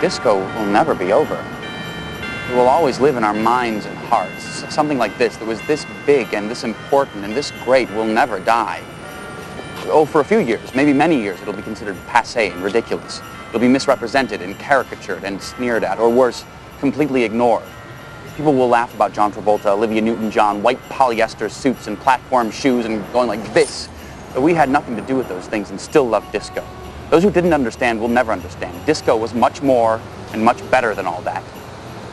disco will never be over. It will always live in our minds and hearts. Something like this that was this big and this important and this great will never die. Oh, for a few years, maybe many years, it'll be considered passe and ridiculous. It'll be misrepresented and caricatured and sneered at, or worse, completely ignored. People will laugh about John Travolta, Olivia Newton-John, white polyester suits and platform shoes and going like this. But we had nothing to do with those things and still loved disco. Those who didn't understand will never understand. Disco was much more and much better than all that.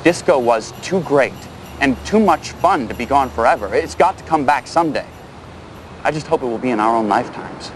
Disco was too great and too much fun to be gone forever. It's got to come back someday. I just hope it will be in our own lifetimes.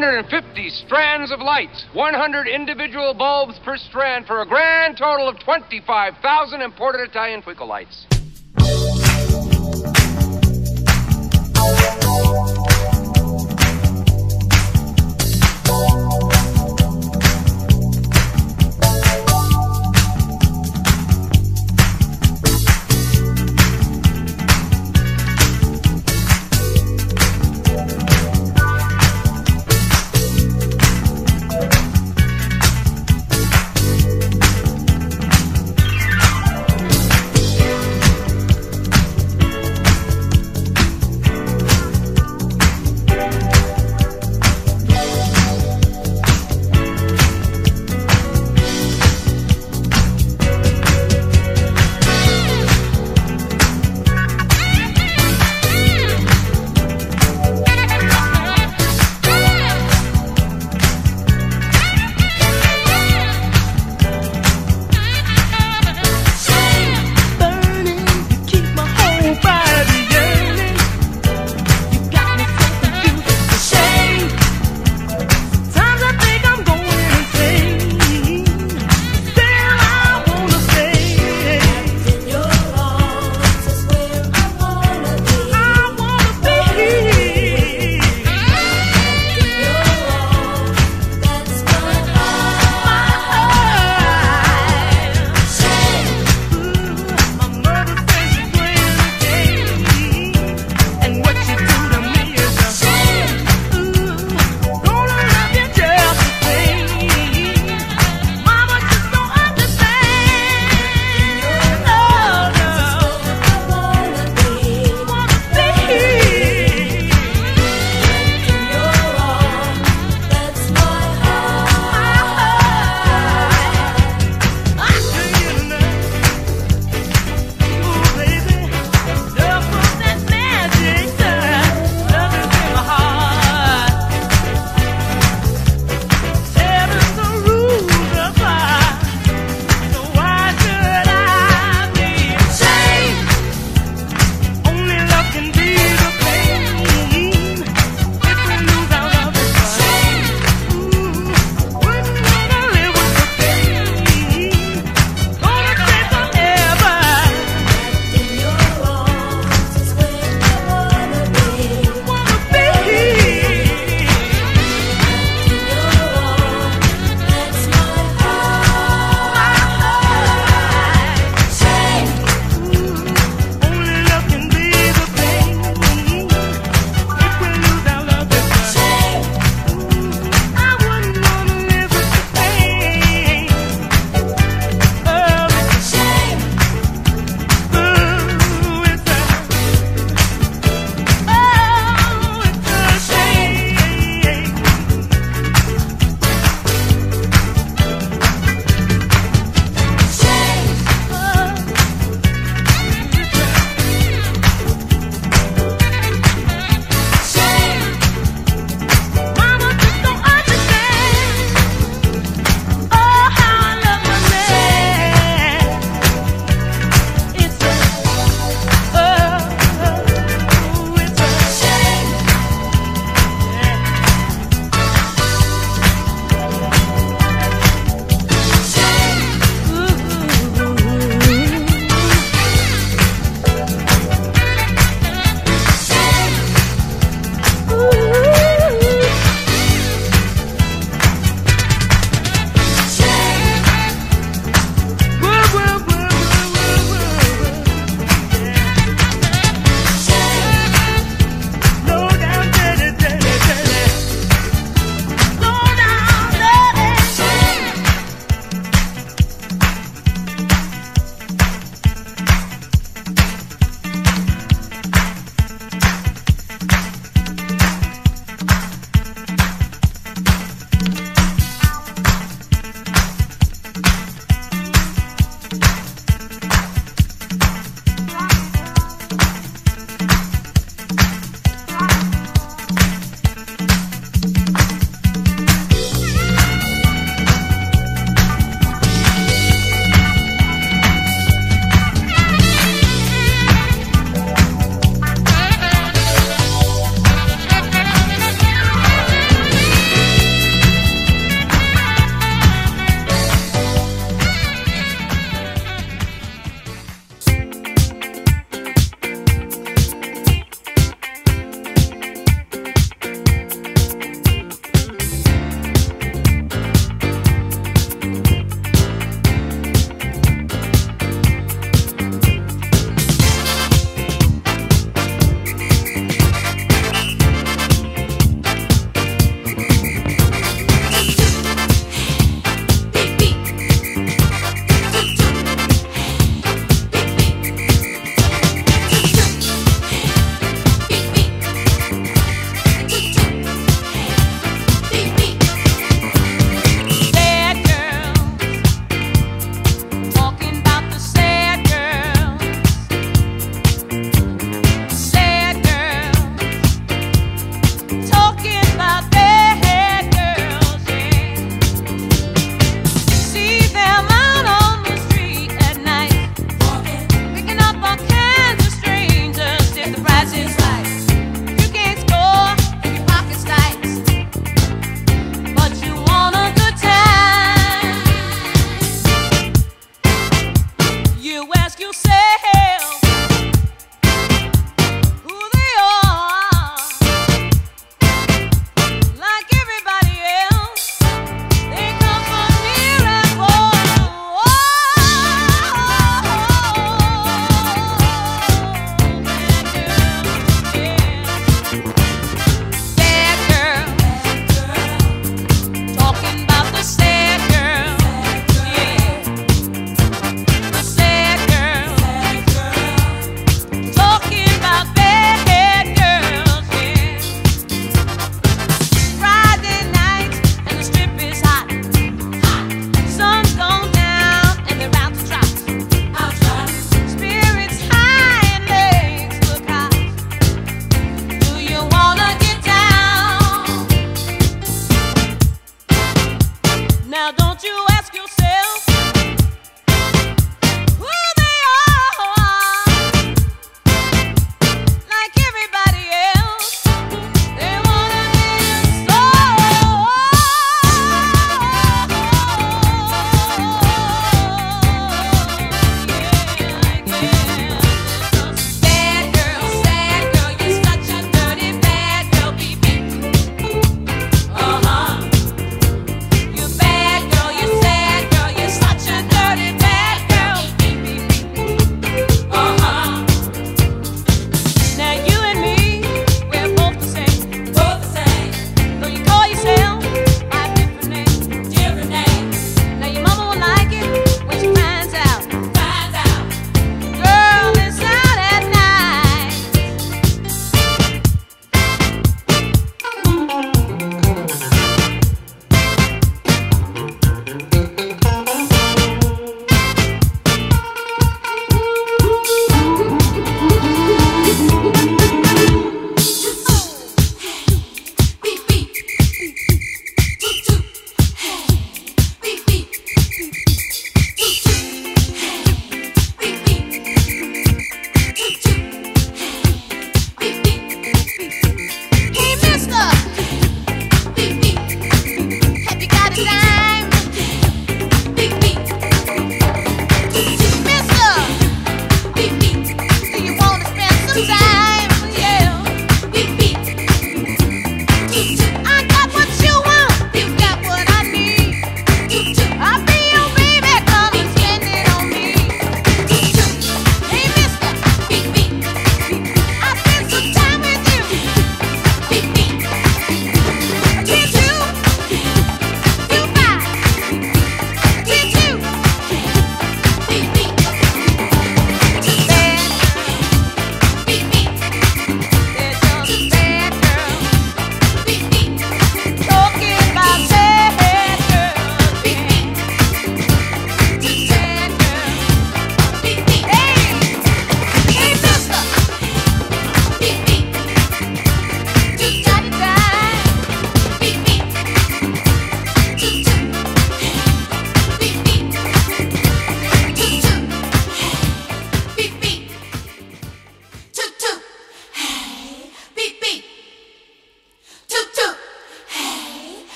250 strands of lights, 100 individual bulbs per strand for a grand total of 25,000 imported Italian twinkle lights.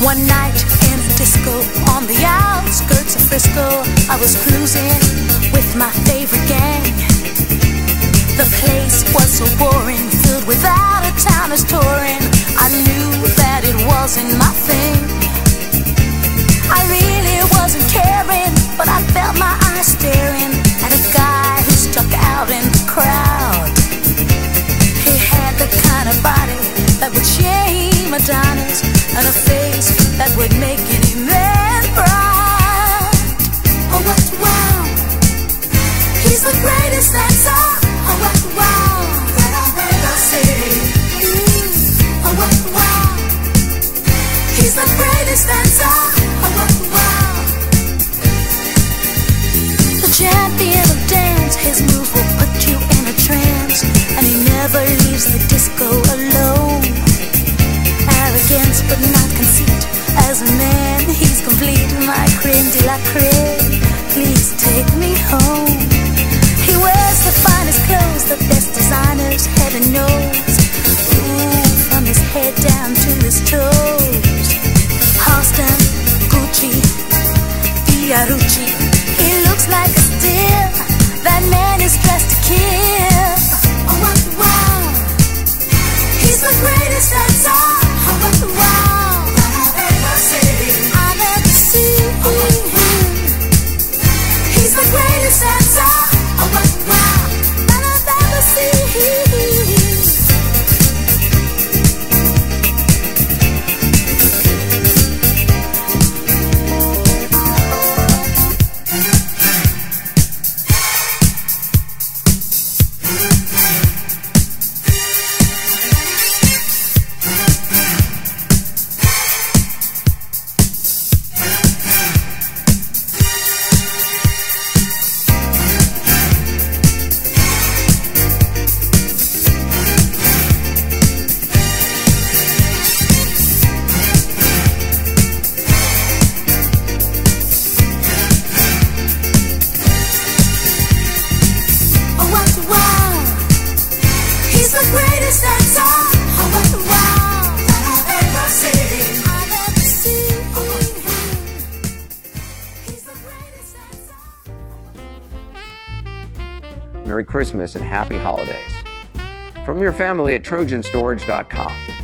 One night in the disco on the outskirts of Frisco, I was cruising with my favorite gang. The place was so boring, filled without a town as touring. I knew that it wasn't my thing. I really wasn't caring, but I felt my eyes staring at a guy who stuck out in the crowd. He had the kind of body that would shame Adonis and a face that would make any man proud. Oh, what wow! He's the greatest dancer. Oh, what wow! That I heard I say. Mm. Oh, what wow! He's the greatest dancer. Oh, what wow! The champion of dance, his move will put you in a trance, and he never leaves the disco alone arrogance but not conceit. As a man, he's complete, my creme de la creme. Please take me home. He wears the finest clothes, the best designers, heaven knows. Ooh, from his head down to his toes. Halston, Gucci, Fiorucci. He looks like a steal. That man is dressed to kill. Oh, wow. He's the greatest that's all. He's the greatest dancer. Wow. Christmas and Happy Holidays. From your family at TrojanStorage.com.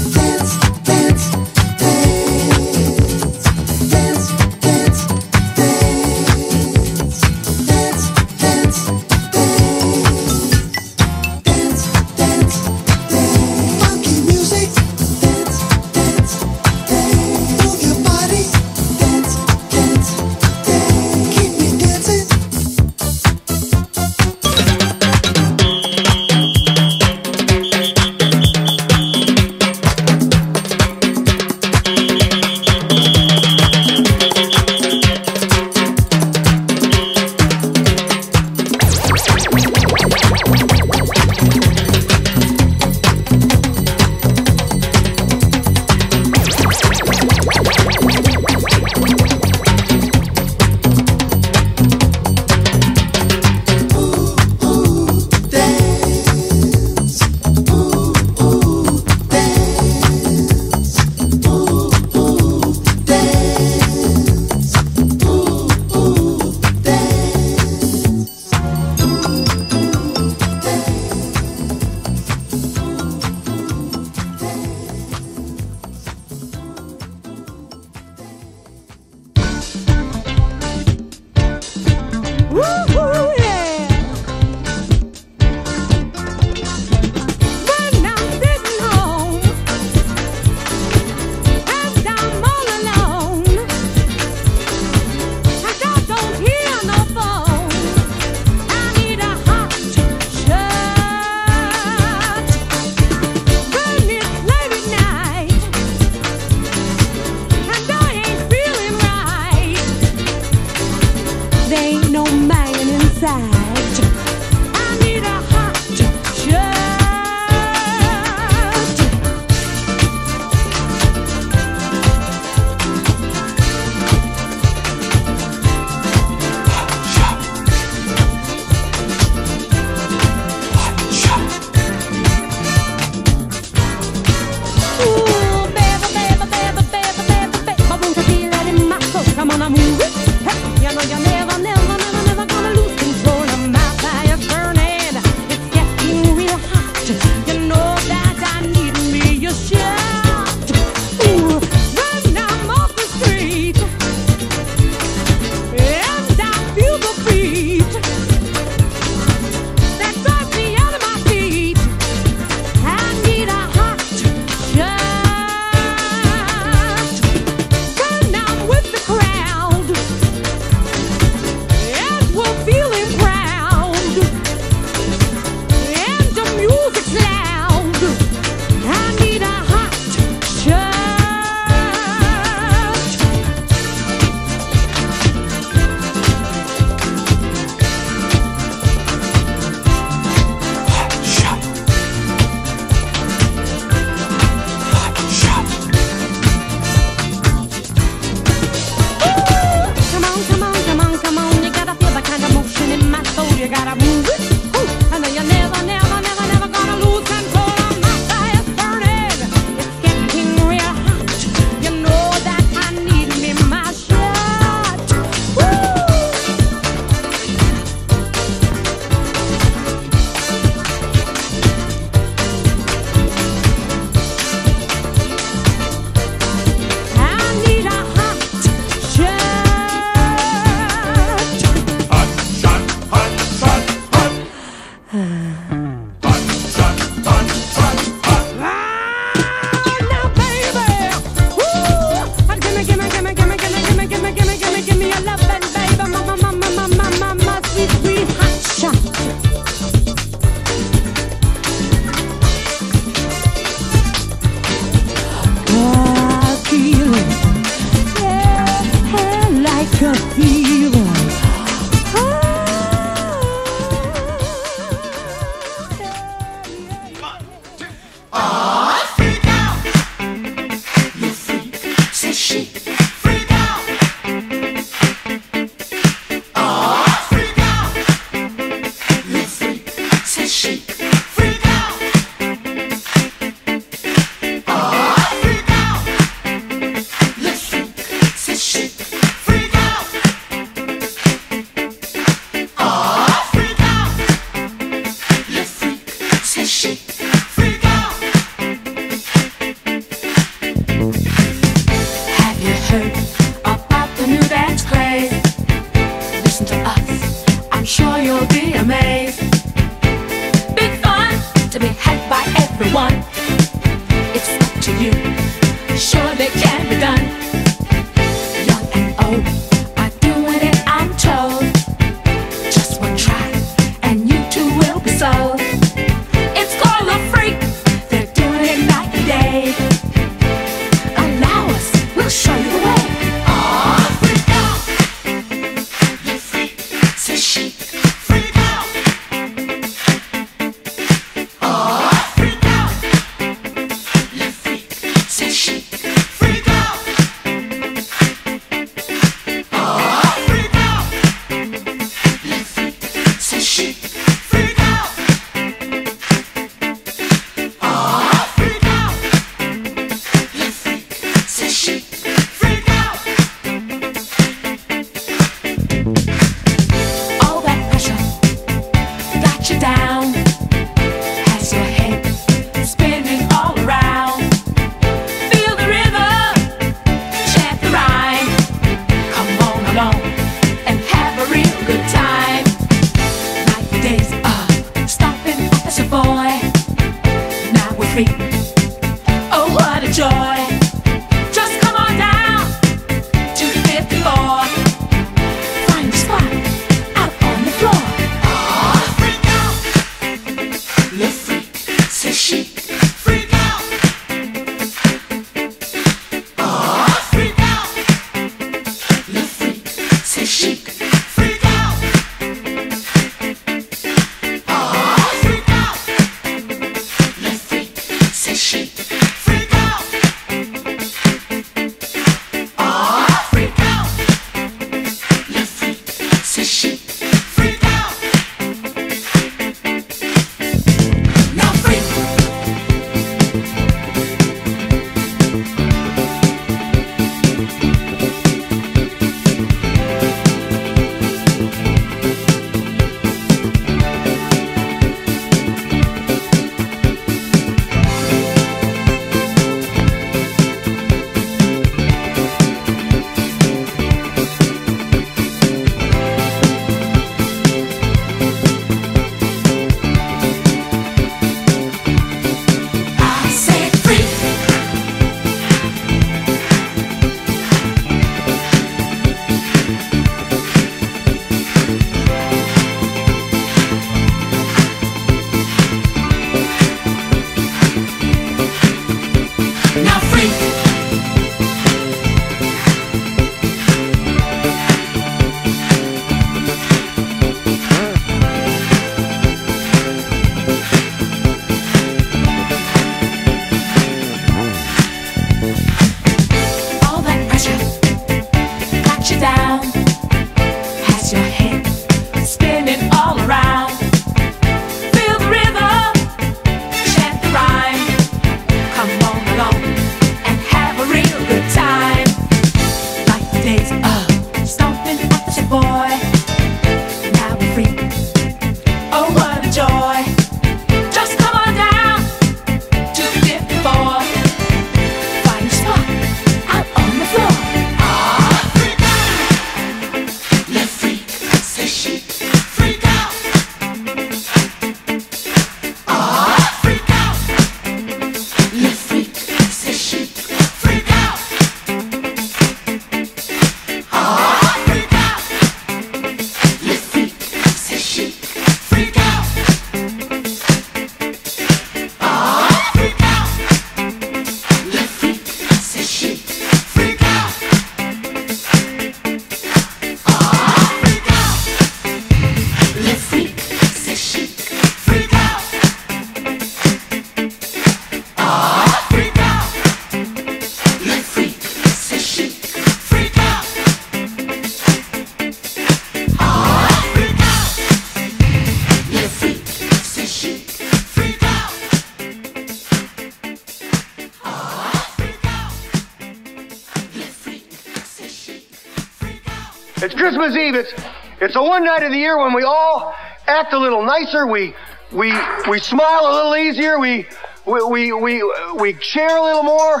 Christmas Eve. It's it's the one night of the year when we all act a little nicer. We we we smile a little easier. We we we we, we share a little more.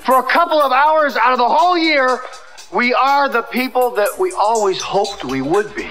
For a couple of hours out of the whole year, we are the people that we always hoped we would be.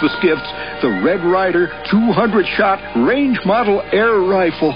Christmas gifts, the Red Ryder 200 shot range model air rifle.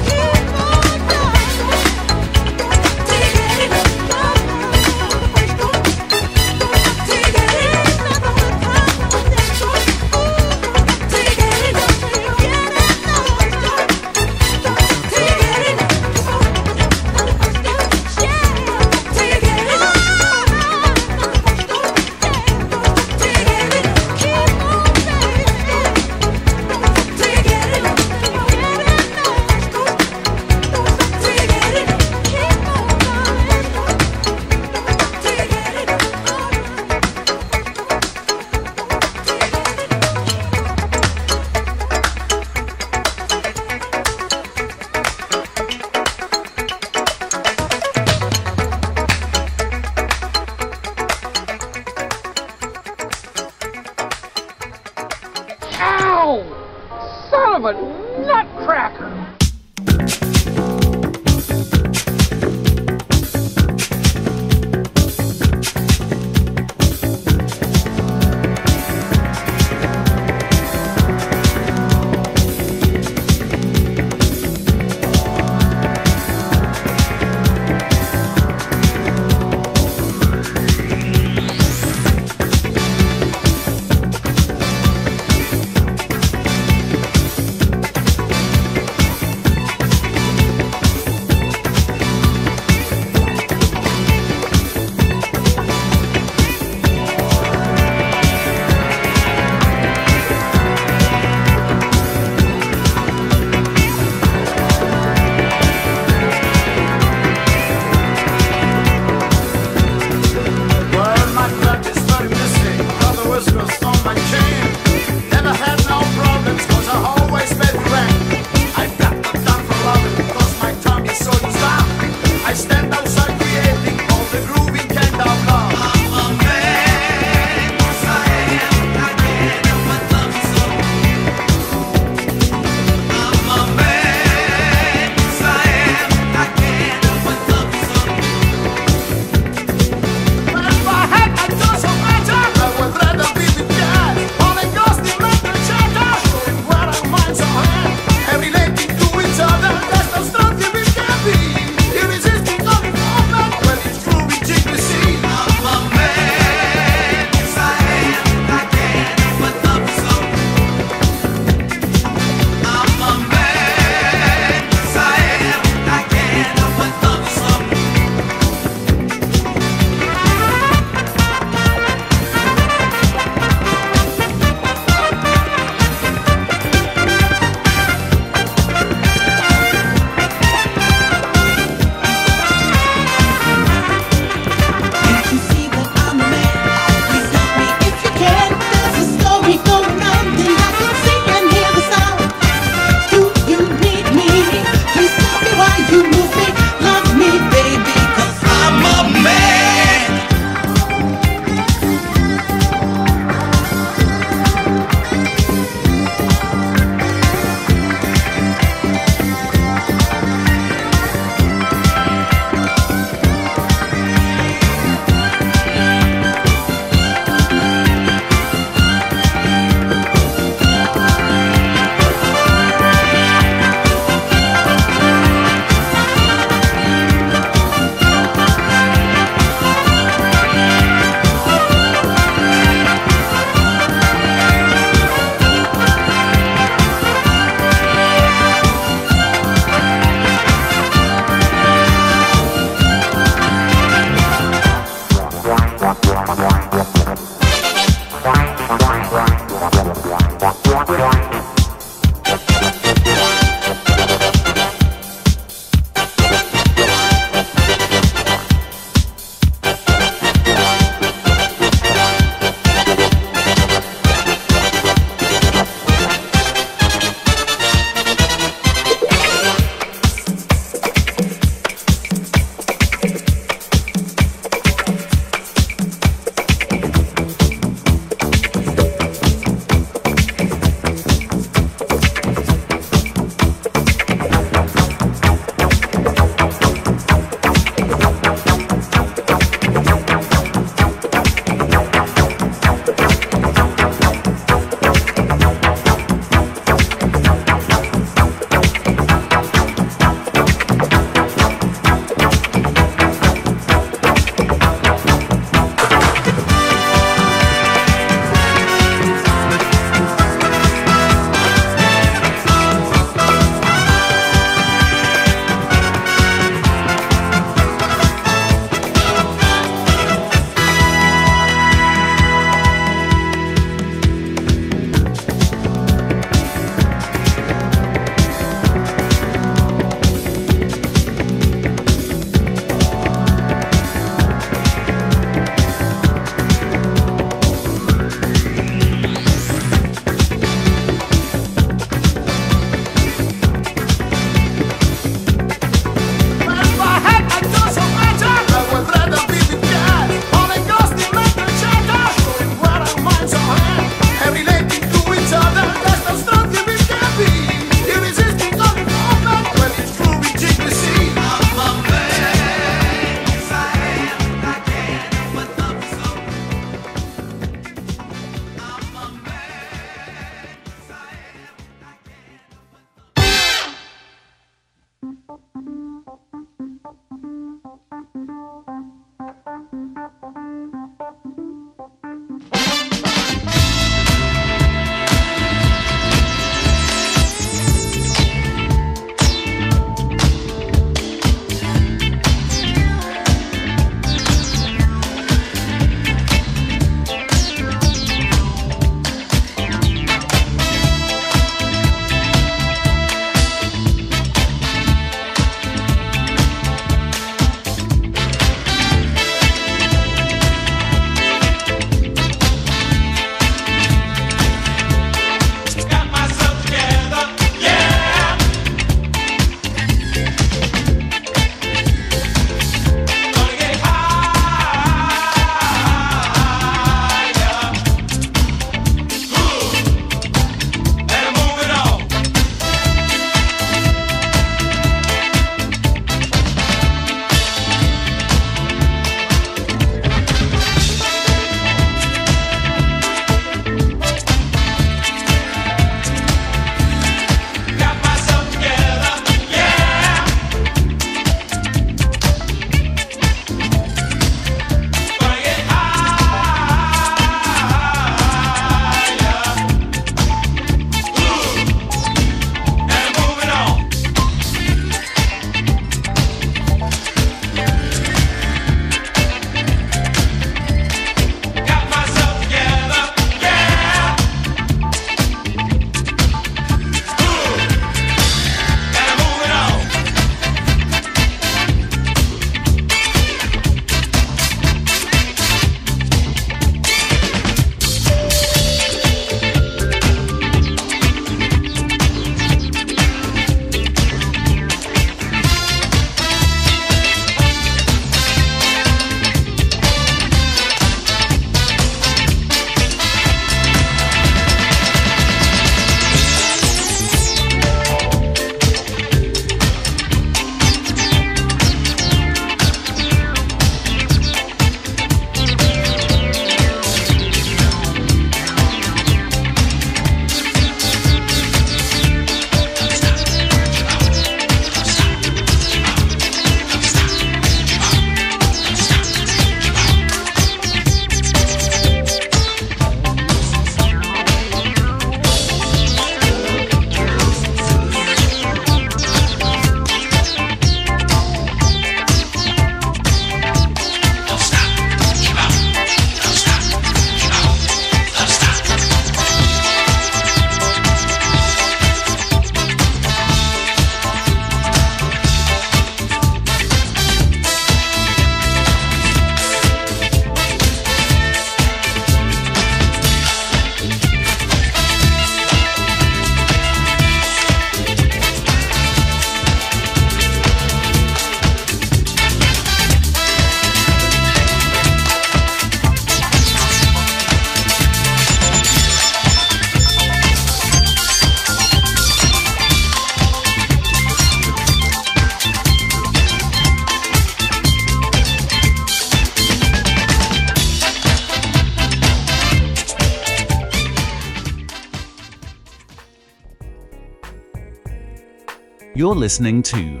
You're listening to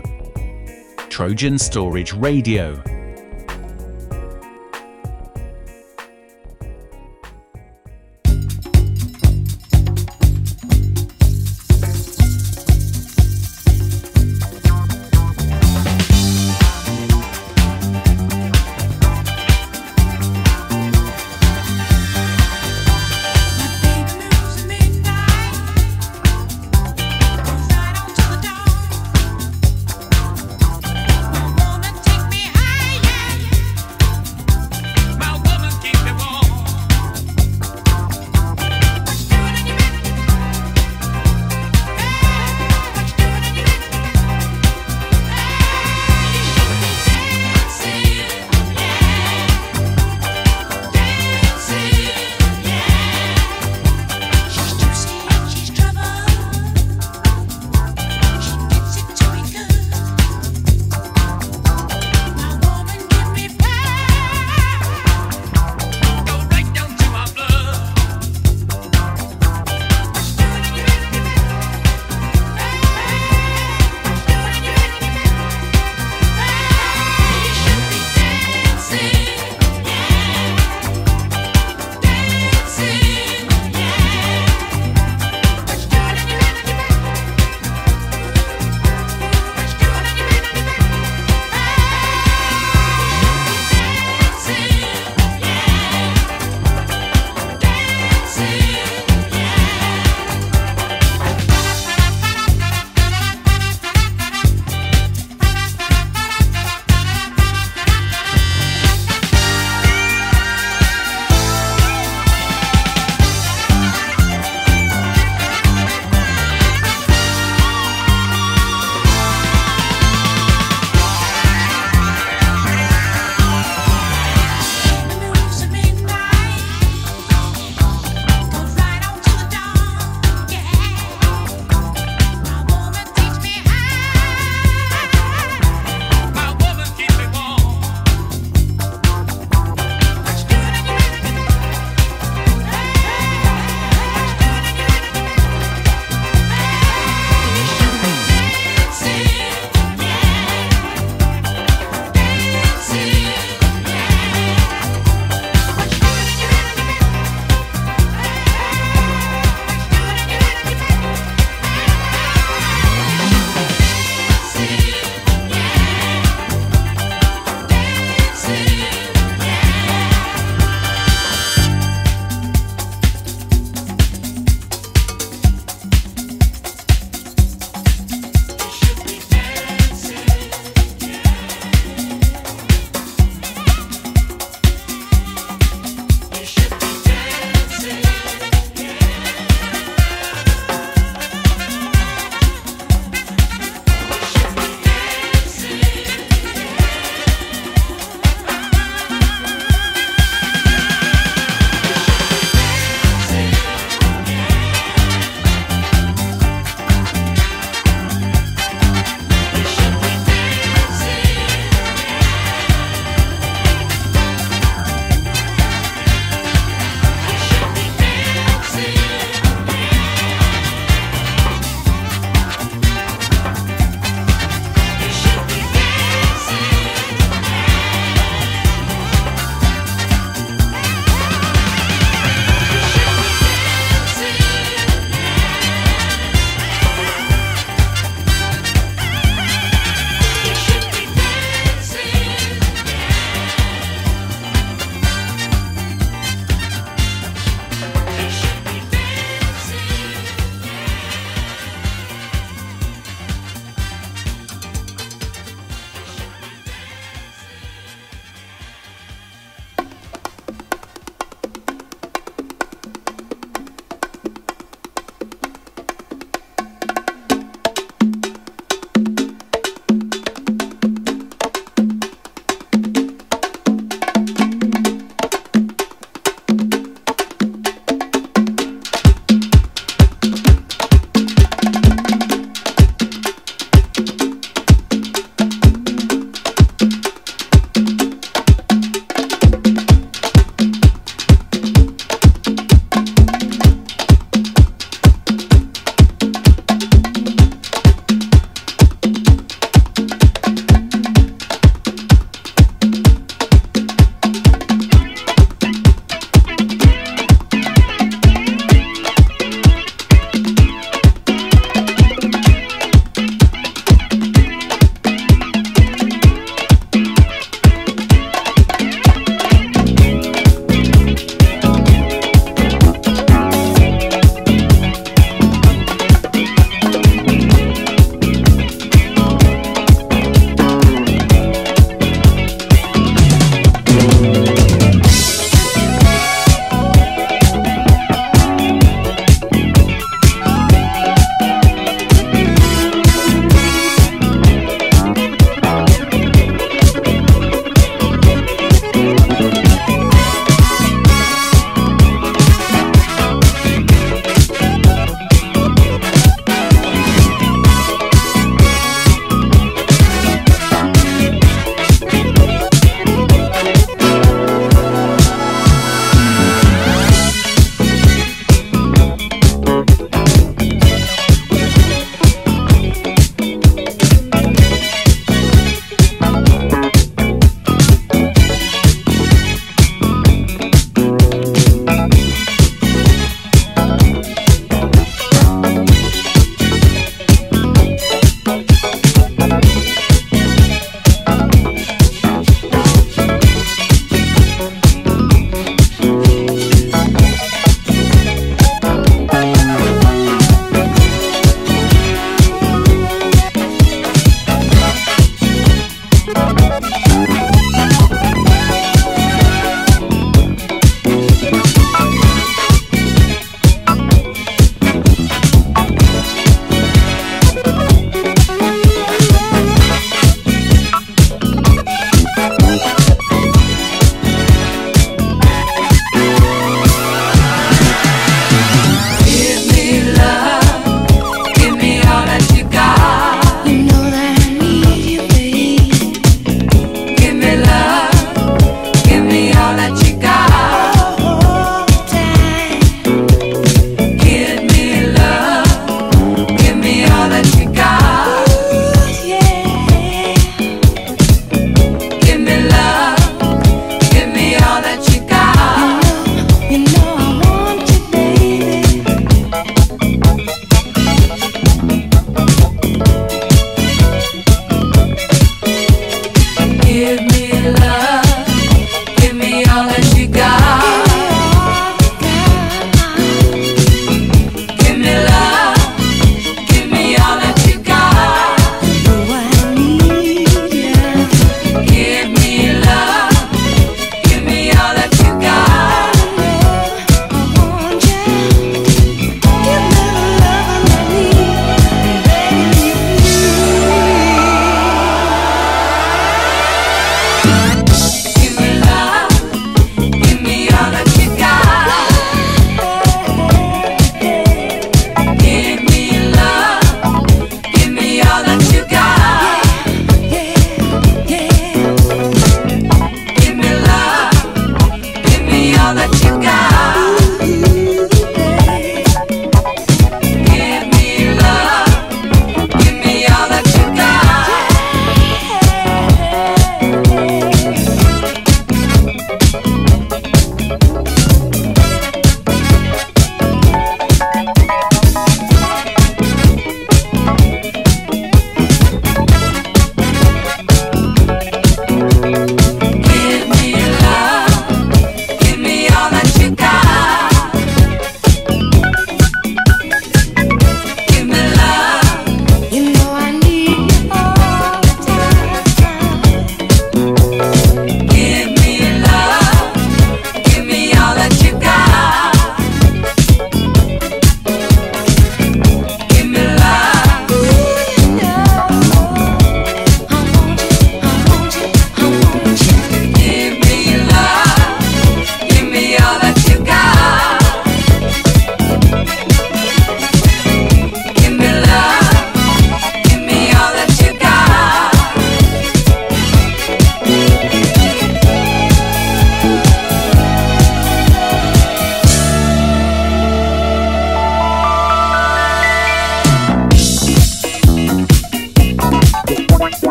Trojan Storage Radio.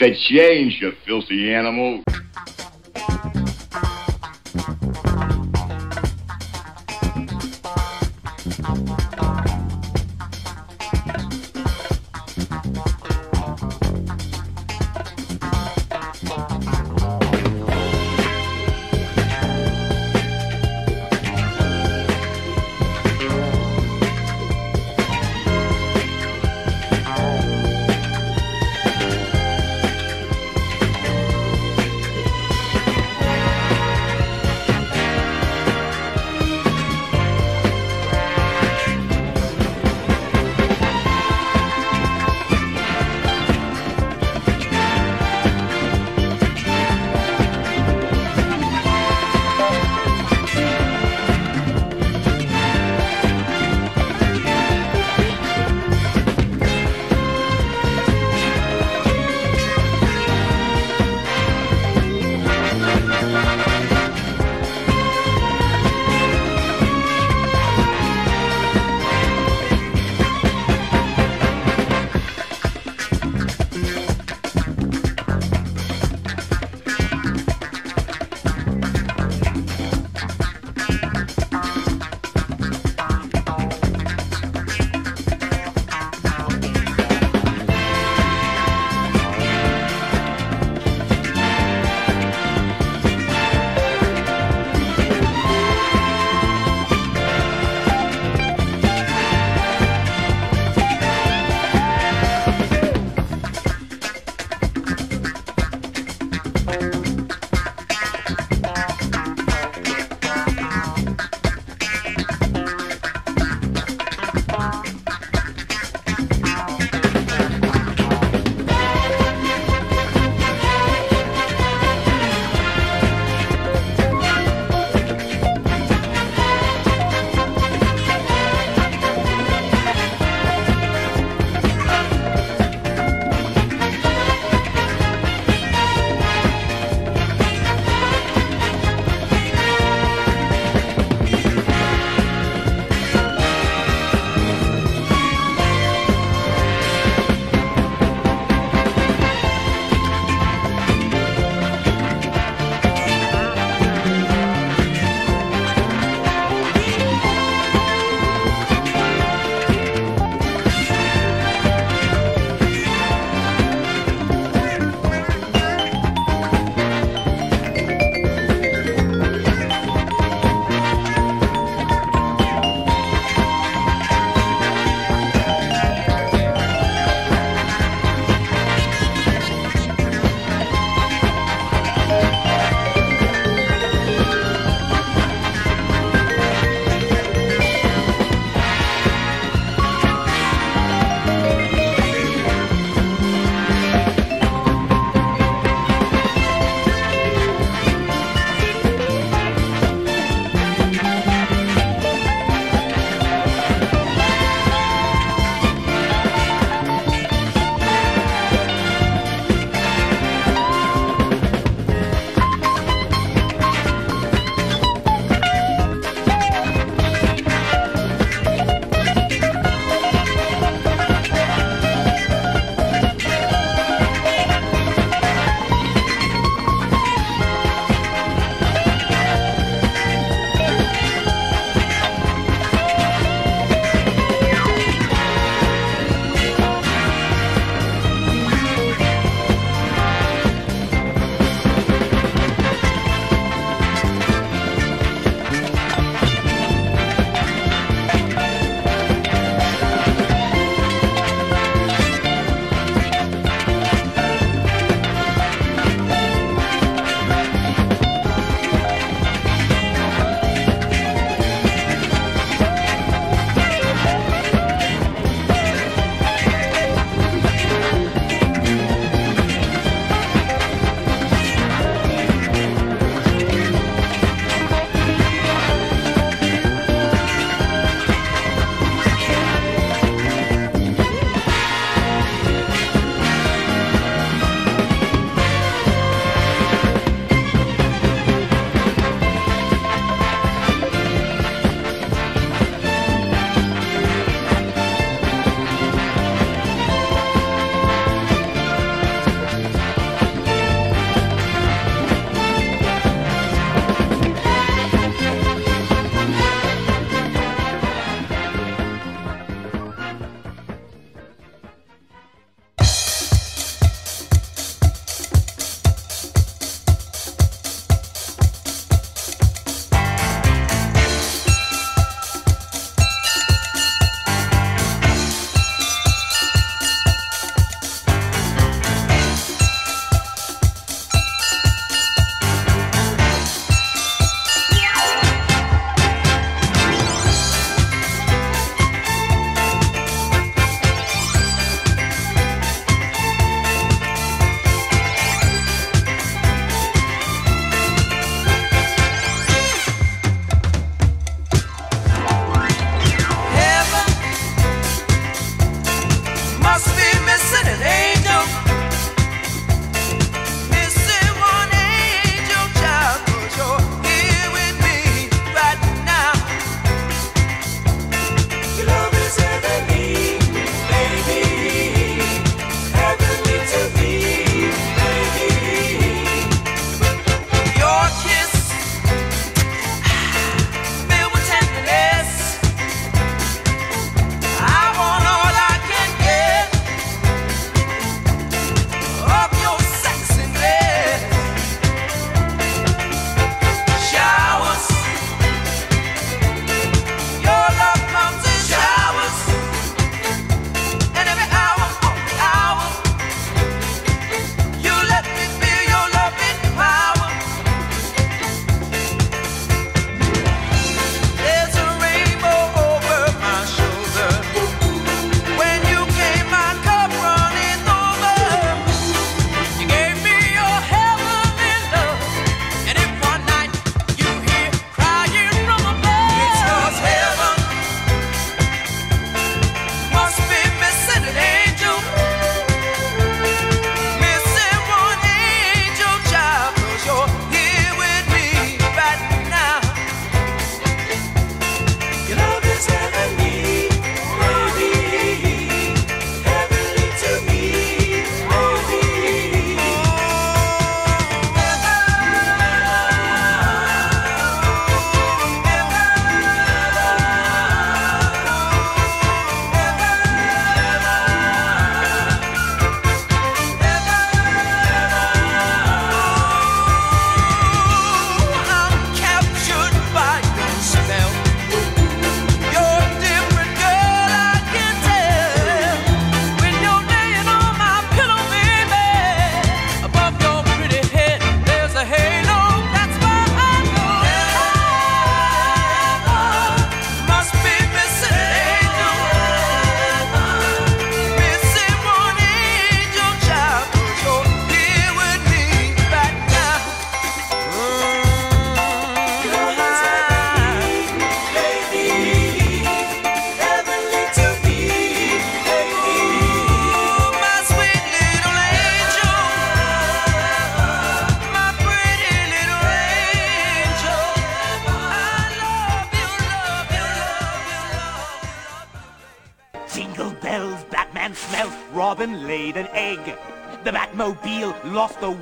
The change, you filthy animal.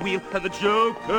And the Joker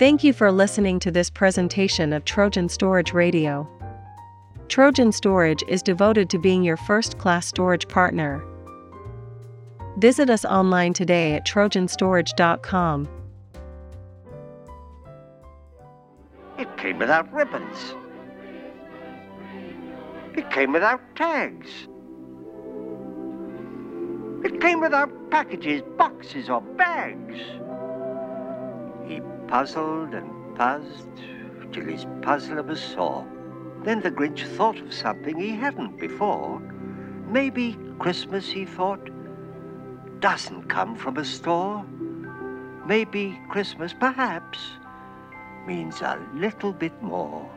Thank you for listening to this presentation of Trojan Storage Radio. Trojan Storage is devoted to being your first class storage partner. Visit us online today at trojanstorage.com. It came without ribbons. It came without tags. It came without packages, boxes, or bags puzzled and puzzled, till his puzzler was sore. Then the Grinch thought of something he hadn't before. Maybe Christmas, he thought, doesn't come from a store. Maybe Christmas, perhaps, means a little bit more.